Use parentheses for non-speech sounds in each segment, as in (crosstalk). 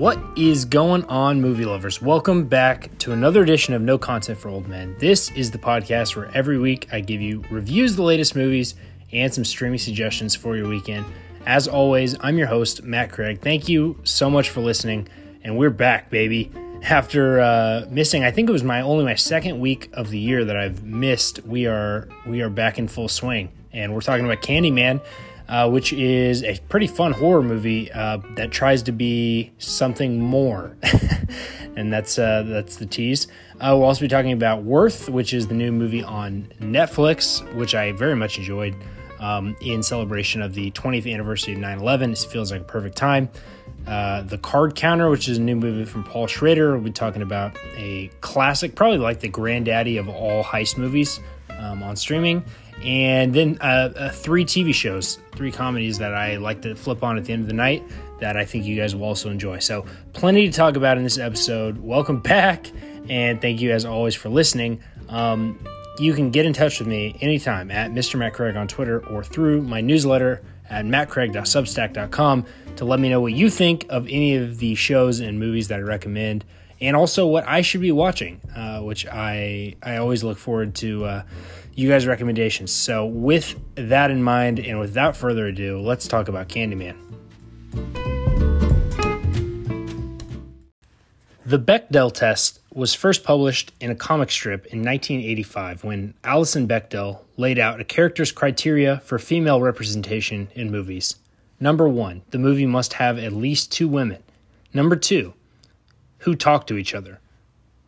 What is going on, movie lovers? Welcome back to another edition of No Content for Old Men. This is the podcast where every week I give you reviews of the latest movies and some streaming suggestions for your weekend. As always, I'm your host, Matt Craig. Thank you so much for listening, and we're back, baby. After uh, missing, I think it was my only my second week of the year that I've missed. We are we are back in full swing, and we're talking about Candyman uh, which is a pretty fun horror movie uh, that tries to be something more, (laughs) and that's uh, that's the tease. Uh, we'll also be talking about Worth, which is the new movie on Netflix, which I very much enjoyed. Um, in celebration of the 20th anniversary of 9 11. It feels like a perfect time. Uh, the Card Counter, which is a new movie from Paul Schrader. We'll be talking about a classic, probably like the granddaddy of all heist movies um, on streaming and then uh, uh, three TV shows, three comedies that I like to flip on at the end of the night that I think you guys will also enjoy. So, plenty to talk about in this episode. Welcome (laughs) back, and thank you as always for listening. Um, you can get in touch with me anytime at Mr. Matt Craig on Twitter or through my newsletter at mattcraig.substack.com to let me know what you think of any of the shows and movies that I recommend and also what I should be watching, uh, which I I always look forward to uh, you guys' recommendations. So with that in mind, and without further ado, let's talk about Candyman. The Bechdel test was first published in a comic strip in 1985 when Alison Bechdel laid out a character's criteria for female representation in movies. Number one, the movie must have at least two women. Number two, who talk to each other.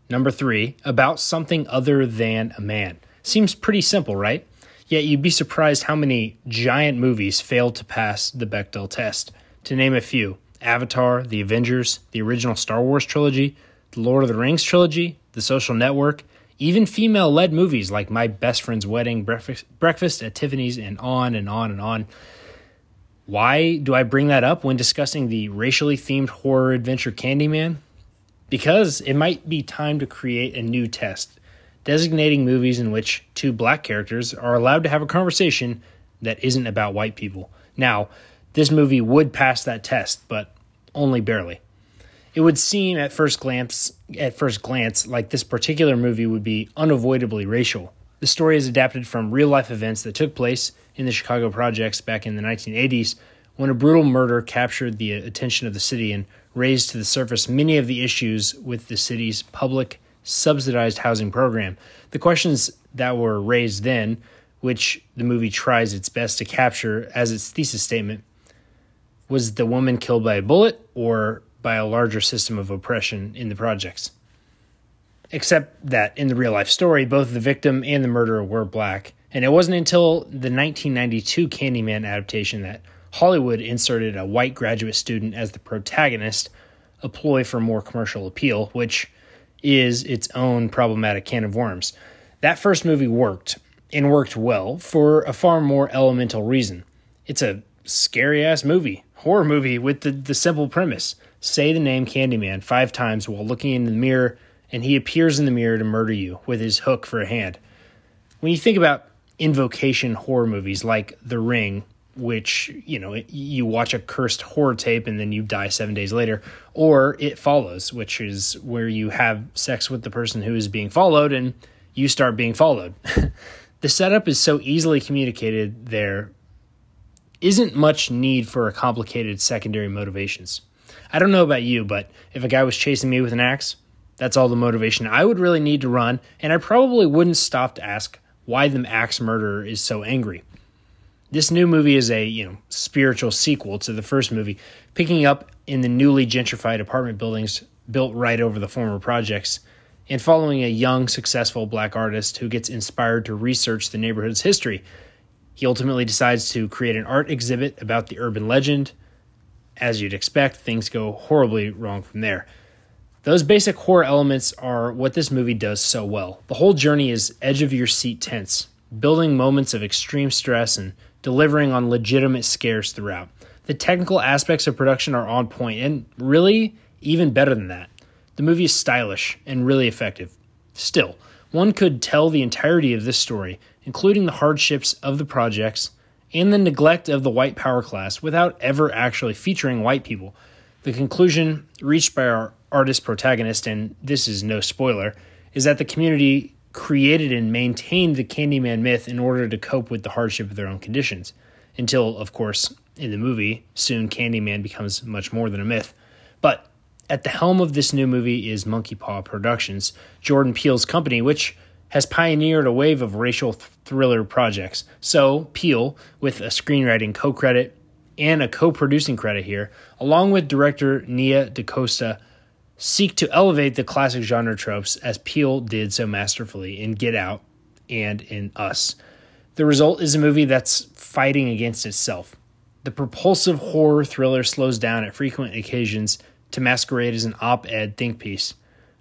Number three, about something other than a man. Seems pretty simple, right? Yet you'd be surprised how many giant movies failed to pass the Bechdel test. To name a few Avatar, The Avengers, the original Star Wars trilogy, the Lord of the Rings trilogy, The Social Network, even female led movies like My Best Friend's Wedding, Breakfast, Breakfast at Tiffany's, and on and on and on. Why do I bring that up when discussing the racially themed horror adventure Candyman? because it might be time to create a new test, designating movies in which two black characters are allowed to have a conversation that isn't about white people. Now, this movie would pass that test, but only barely. It would seem at first glance at first glance like this particular movie would be unavoidably racial. The story is adapted from real life events that took place in the Chicago projects back in the 1980s when a brutal murder captured the attention of the city and raised to the surface many of the issues with the city's public subsidized housing program. The questions that were raised then, which the movie tries its best to capture as its thesis statement, was the woman killed by a bullet or by a larger system of oppression in the projects? Except that in the real life story, both the victim and the murderer were black. And it wasn't until the 1992 Candyman adaptation that Hollywood inserted a white graduate student as the protagonist, a ploy for more commercial appeal, which is its own problematic can of worms. That first movie worked, and worked well, for a far more elemental reason. It's a scary ass movie, horror movie with the, the simple premise say the name Candyman five times while looking in the mirror, and he appears in the mirror to murder you with his hook for a hand. When you think about invocation horror movies like The Ring which you know you watch a cursed horror tape and then you die seven days later or it follows which is where you have sex with the person who is being followed and you start being followed. (laughs) The setup is so easily communicated there isn't much need for a complicated secondary motivations. I don't know about you but if a guy was chasing me with an axe that's all the motivation i would really need to run and i probably wouldn't stop to ask why the axe murderer is so angry this new movie is a you know spiritual sequel to the first movie, picking up in the newly gentrified apartment buildings built right over the former projects, and following a young, successful black artist who gets inspired to research the neighborhood's history. He ultimately decides to create an art exhibit about the urban legend. As you'd expect, things go horribly wrong from there. Those basic horror elements are what this movie does so well. The whole journey is edge of your seat tense, building moments of extreme stress and delivering on legitimate scares throughout. The technical aspects of production are on point, and really, even better than that. The movie is stylish and really effective. Still, one could tell the entirety of this story, including the hardships of the projects and the neglect of the white power class, without ever actually featuring white people. The conclusion reached by our artist protagonist, and this is no spoiler, is that the community created and maintained the Candyman myth in order to cope with the hardship of their own conditions. Until, of course, in the movie, soon Candyman becomes much more than a myth. But at the helm of this new movie is Monkeypaw Productions, Jordan Peele's company, which has pioneered a wave of racial th- thriller projects. So, Peele, with a screenwriting co credit and a co producing credit here, along with director Nia DaCosta, seek to elevate the classic genre tropes as Peele did so masterfully in Get Out and in Us. The result is a movie that's fighting against itself. The propulsive horror thriller slows down at frequent occasions to masquerade as an op ed think piece,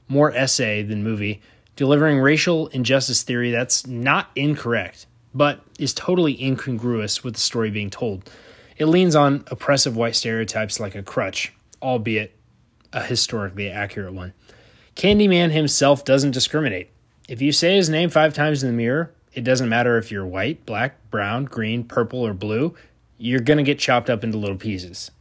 more essay than movie, delivering racial injustice theory that's not incorrect, but is totally incongruous with the story being told. It leans on oppressive white stereotypes like a crutch, albeit a historically accurate one. Candyman himself doesn't discriminate. If you say his name five times in the mirror, it doesn't matter if you're white, black, brown, green, purple, or blue, you're going to get chopped up into little pieces.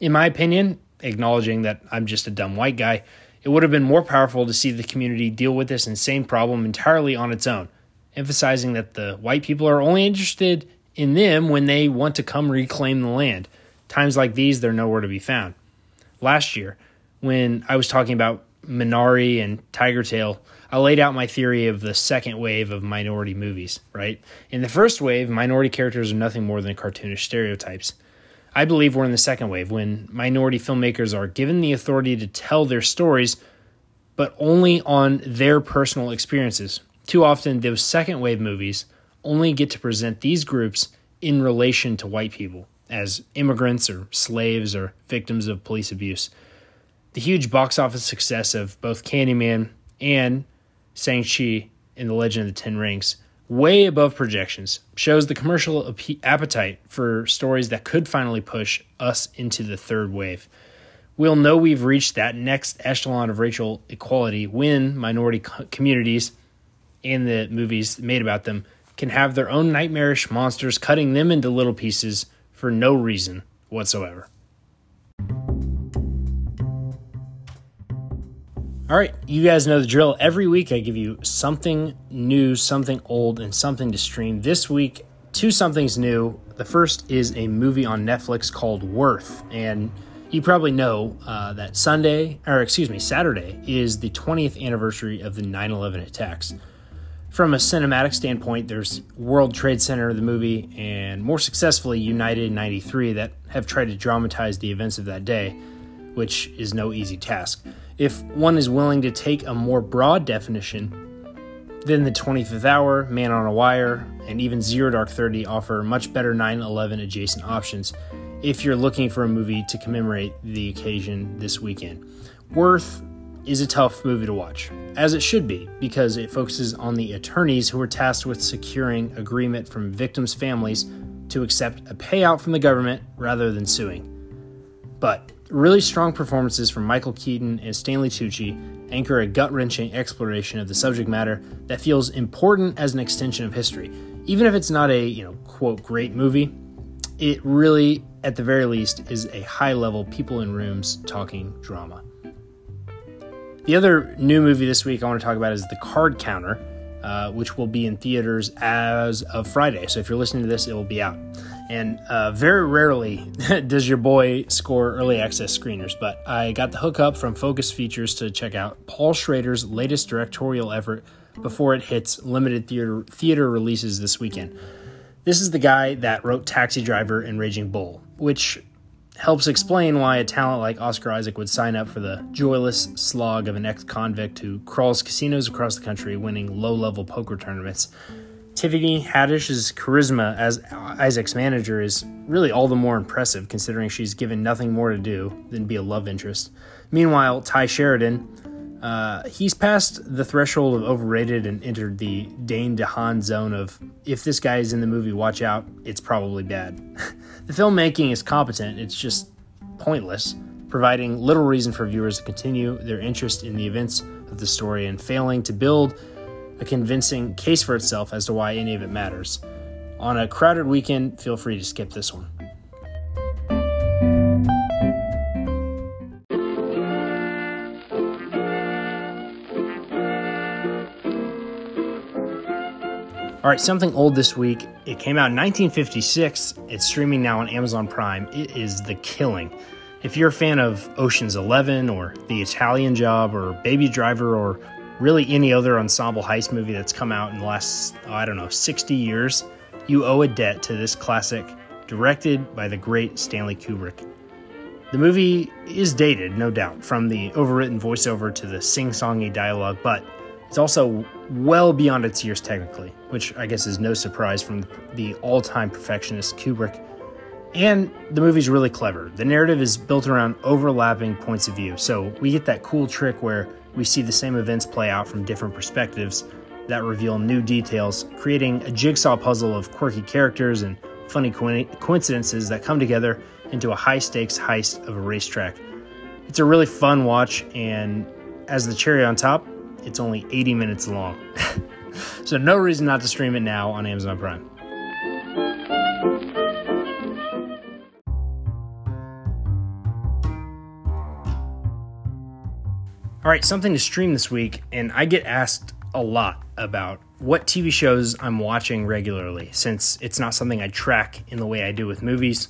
In my opinion, acknowledging that I'm just a dumb white guy, it would have been more powerful to see the community deal with this insane problem entirely on its own, emphasizing that the white people are only interested in them when they want to come reclaim the land. Times like these, they're nowhere to be found last year when I was talking about Minari and Tigertail, I laid out my theory of the second wave of minority movies, right? In the first wave, minority characters are nothing more than cartoonish stereotypes. I believe we're in the second wave when minority filmmakers are given the authority to tell their stories, but only on their personal experiences. Too often, those second wave movies only get to present these groups in relation to white people as immigrants or slaves or victims of police abuse. The huge box office success of both Candyman and Shang-Chi in The Legend of the Ten Rings, way above projections, shows the commercial appetite for stories that could finally push us into the third wave. We'll know we've reached that next echelon of racial equality when minority communities and the movies made about them can have their own nightmarish monsters cutting them into little pieces for no reason whatsoever. All right, you guys know the drill. Every week I give you something new, something old, and something to stream. This week, two somethings new. The first is a movie on Netflix called Worth, and you probably know uh, that Sunday, or excuse me, Saturday is the 20th anniversary of the 9 11 attacks from a cinematic standpoint, there's World Trade Center, the movie, and more successfully, United 93, that have tried to dramatize the events of that day, which is no easy task. If one is willing to take a more broad definition, then the 25th Hour, Man on a Wire, and even Zero Dark 30 offer much better 9 11 adjacent options if you're looking for a movie to commemorate the occasion this weekend. Worth is a tough movie to watch, as it should be, because it focuses on the attorneys who were tasked with securing agreement from victims' families to accept a payout from the government rather than suing. But really strong performances from Michael Keaton and Stanley Tucci anchor a gut wrenching exploration of the subject matter that feels important as an extension of history. Even if it's not a, you know, quote, great movie, it really, at the very least, is a high level people in rooms talking drama. The other new movie this week I want to talk about is The Card Counter, uh, which will be in theaters as of Friday. So if you're listening to this, it will be out. And uh, very rarely (laughs) does your boy score early access screeners, but I got the hookup from Focus Features to check out Paul Schrader's latest directorial effort before it hits limited theater, theater releases this weekend. This is the guy that wrote Taxi Driver and Raging Bull, which helps explain why a talent like Oscar Isaac would sign up for the joyless slog of an ex convict who crawls casinos across the country winning low level poker tournaments. Tiffany Haddish's charisma as Isaac's manager is really all the more impressive considering she's given nothing more to do than be a love interest. Meanwhile, Tye Sheridan, uh, he's passed the threshold of overrated and entered the Dane DeHaan zone of if this guy is in the movie, watch out, it's probably bad. (laughs) the filmmaking is competent, it's just pointless, providing little reason for viewers to continue their interest in the events of the story and failing to build a convincing case for itself as to why any of it matters. On a crowded weekend, feel free to skip this one. All right, something old this week. It came out in 1956. It's streaming now on Amazon Prime. It is The Killing. If you're a fan of Ocean's 11 or The Italian Job or Baby Driver or really any other ensemble heist movie that's come out in the last, oh, I don't know, 60 years, you owe a debt to this classic, directed by the great Stanley Kubrick. The movie is dated, no doubt, from the overwritten voiceover to the sing songy dialogue, but it's also well beyond its years technically, which I guess is no surprise from the all time perfectionist Kubrick. And the movie's really clever. The narrative is built around overlapping points of view, so we get that cool trick where we see the same events play out from different perspectives that reveal new details, creating a jigsaw puzzle of quirky characters and funny coincidences that come together into a high stakes heist of a racetrack. It's a really fun watch, and as the cherry on top, it's only 80 minutes long. (laughs) so, no reason not to stream it now on Amazon Prime. All right, something to stream this week, and I get asked a lot about what TV shows I'm watching regularly since it's not something I track in the way I do with movies.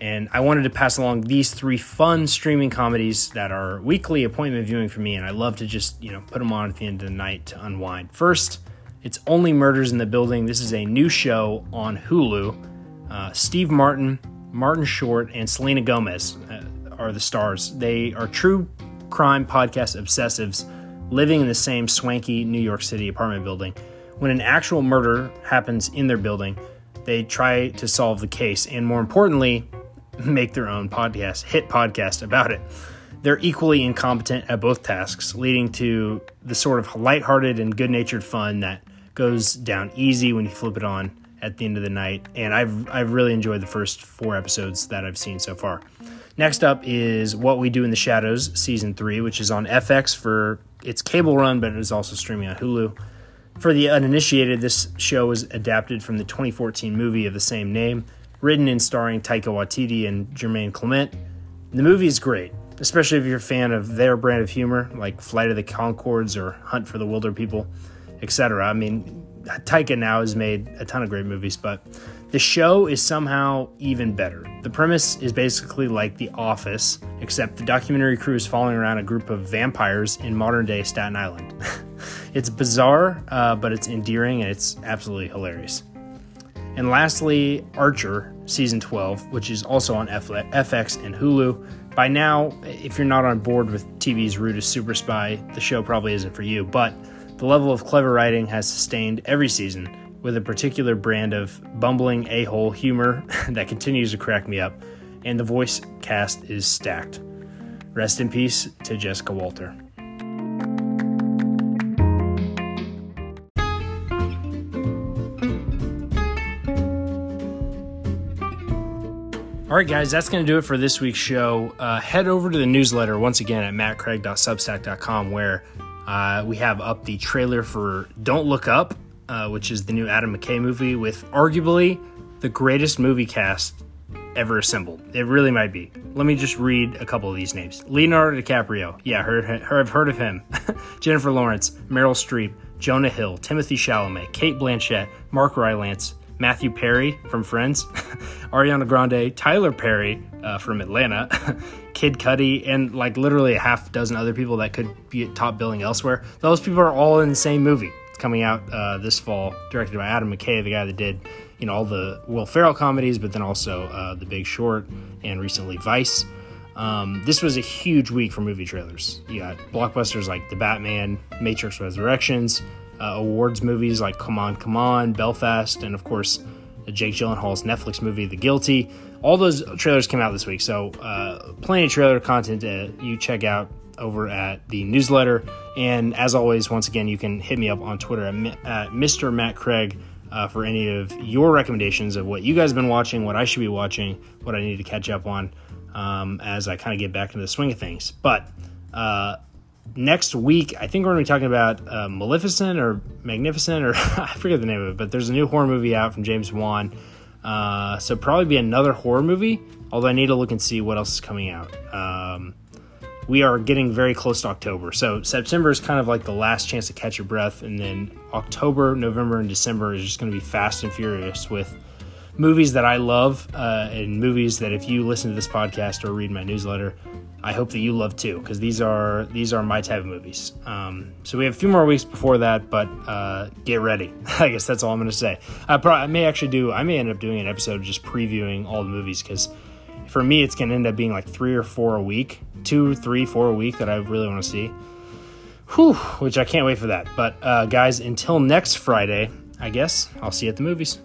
And I wanted to pass along these three fun streaming comedies that are weekly appointment viewing for me, and I love to just, you know, put them on at the end of the night to unwind. First, it's Only Murders in the Building. This is a new show on Hulu. Uh, Steve Martin, Martin Short, and Selena Gomez uh, are the stars. They are true crime podcast obsessives living in the same swanky New York City apartment building. When an actual murder happens in their building, they try to solve the case, and more importantly, make their own podcast, hit podcast about it. They're equally incompetent at both tasks, leading to the sort of lighthearted and good natured fun that goes down easy when you flip it on at the end of the night. And I've, I've really enjoyed the first four episodes that I've seen so far. Next up is What We Do in the Shadows, Season 3, which is on FX for its cable run, but it is also streaming on Hulu. For the uninitiated, this show was adapted from the 2014 movie of the same name written and starring Taika Waititi and Jemaine Clement. The movie is great, especially if you're a fan of their brand of humor, like Flight of the Conchords or Hunt for the Wilderpeople, etc. I mean, Taika now has made a ton of great movies, but the show is somehow even better. The premise is basically like The Office, except the documentary crew is following around a group of vampires in modern day Staten Island. (laughs) it's bizarre, uh, but it's endearing and it's absolutely hilarious. And lastly, Archer, season 12, which is also on FX and Hulu. By now, if you're not on board with TV's route as super spy, the show probably isn't for you, but the level of clever writing has sustained every season with a particular brand of bumbling a hole humor (laughs) that continues to crack me up, and the voice cast is stacked. Rest in peace to Jessica Walter. Right, guys, that's going to do it for this week's show. Uh, head over to the newsletter once again at mattcraig.substack.com where uh, we have up the trailer for Don't Look Up, uh, which is the new Adam McKay movie with arguably the greatest movie cast ever assembled. It really might be. Let me just read a couple of these names Leonardo DiCaprio. Yeah, heard, heard, I've heard of him. (laughs) Jennifer Lawrence, Meryl Streep, Jonah Hill, Timothée Chalamet, Cate Blanchett, Mark Rylance, Matthew Perry from Friends, (laughs) Ariana Grande, Tyler Perry uh, from Atlanta, (laughs) Kid Cudi, and like literally a half dozen other people that could be top billing elsewhere. Those people are all in the same movie. It's coming out uh, this fall, directed by Adam McKay, the guy that did you know all the Will Ferrell comedies, but then also uh, The Big Short and recently Vice. Um, this was a huge week for movie trailers. You got blockbusters like The Batman, Matrix Resurrections, uh, awards movies like Come On, Come On, Belfast, and of course, Jake Gyllenhaal's Netflix movie, The Guilty. All those trailers came out this week, so uh, plenty of trailer content you check out over at the newsletter. And as always, once again, you can hit me up on Twitter at, at Mr. Matt Craig uh, for any of your recommendations of what you guys have been watching, what I should be watching, what I need to catch up on um, as I kind of get back into the swing of things. But uh, next week, I think we're going to be talking about uh, Maleficent or Magnificent, or (laughs) I forget the name of it, but there's a new horror movie out from James Wan. Uh, so probably be another horror movie, although I need to look and see what else is coming out. Um, we are getting very close to October. So September is kind of like the last chance to catch your breath, and then October, November, and December is just going to be fast and furious with movies that I love uh, and movies that if you listen to this podcast or read my newsletter, I hope that you love too, because these are these are my type of movies. Um, so we have a few more weeks before that, but uh, get ready. (laughs) I guess that's all I'm going to say. I, probably, I may actually do. I may end up doing an episode just previewing all the movies because for me it's going to end up being like three or four a week two, three, four a week that I really want to see. Whew, which I can't wait for that. But uh, guys, until next Friday, I guess I'll see you at the movies.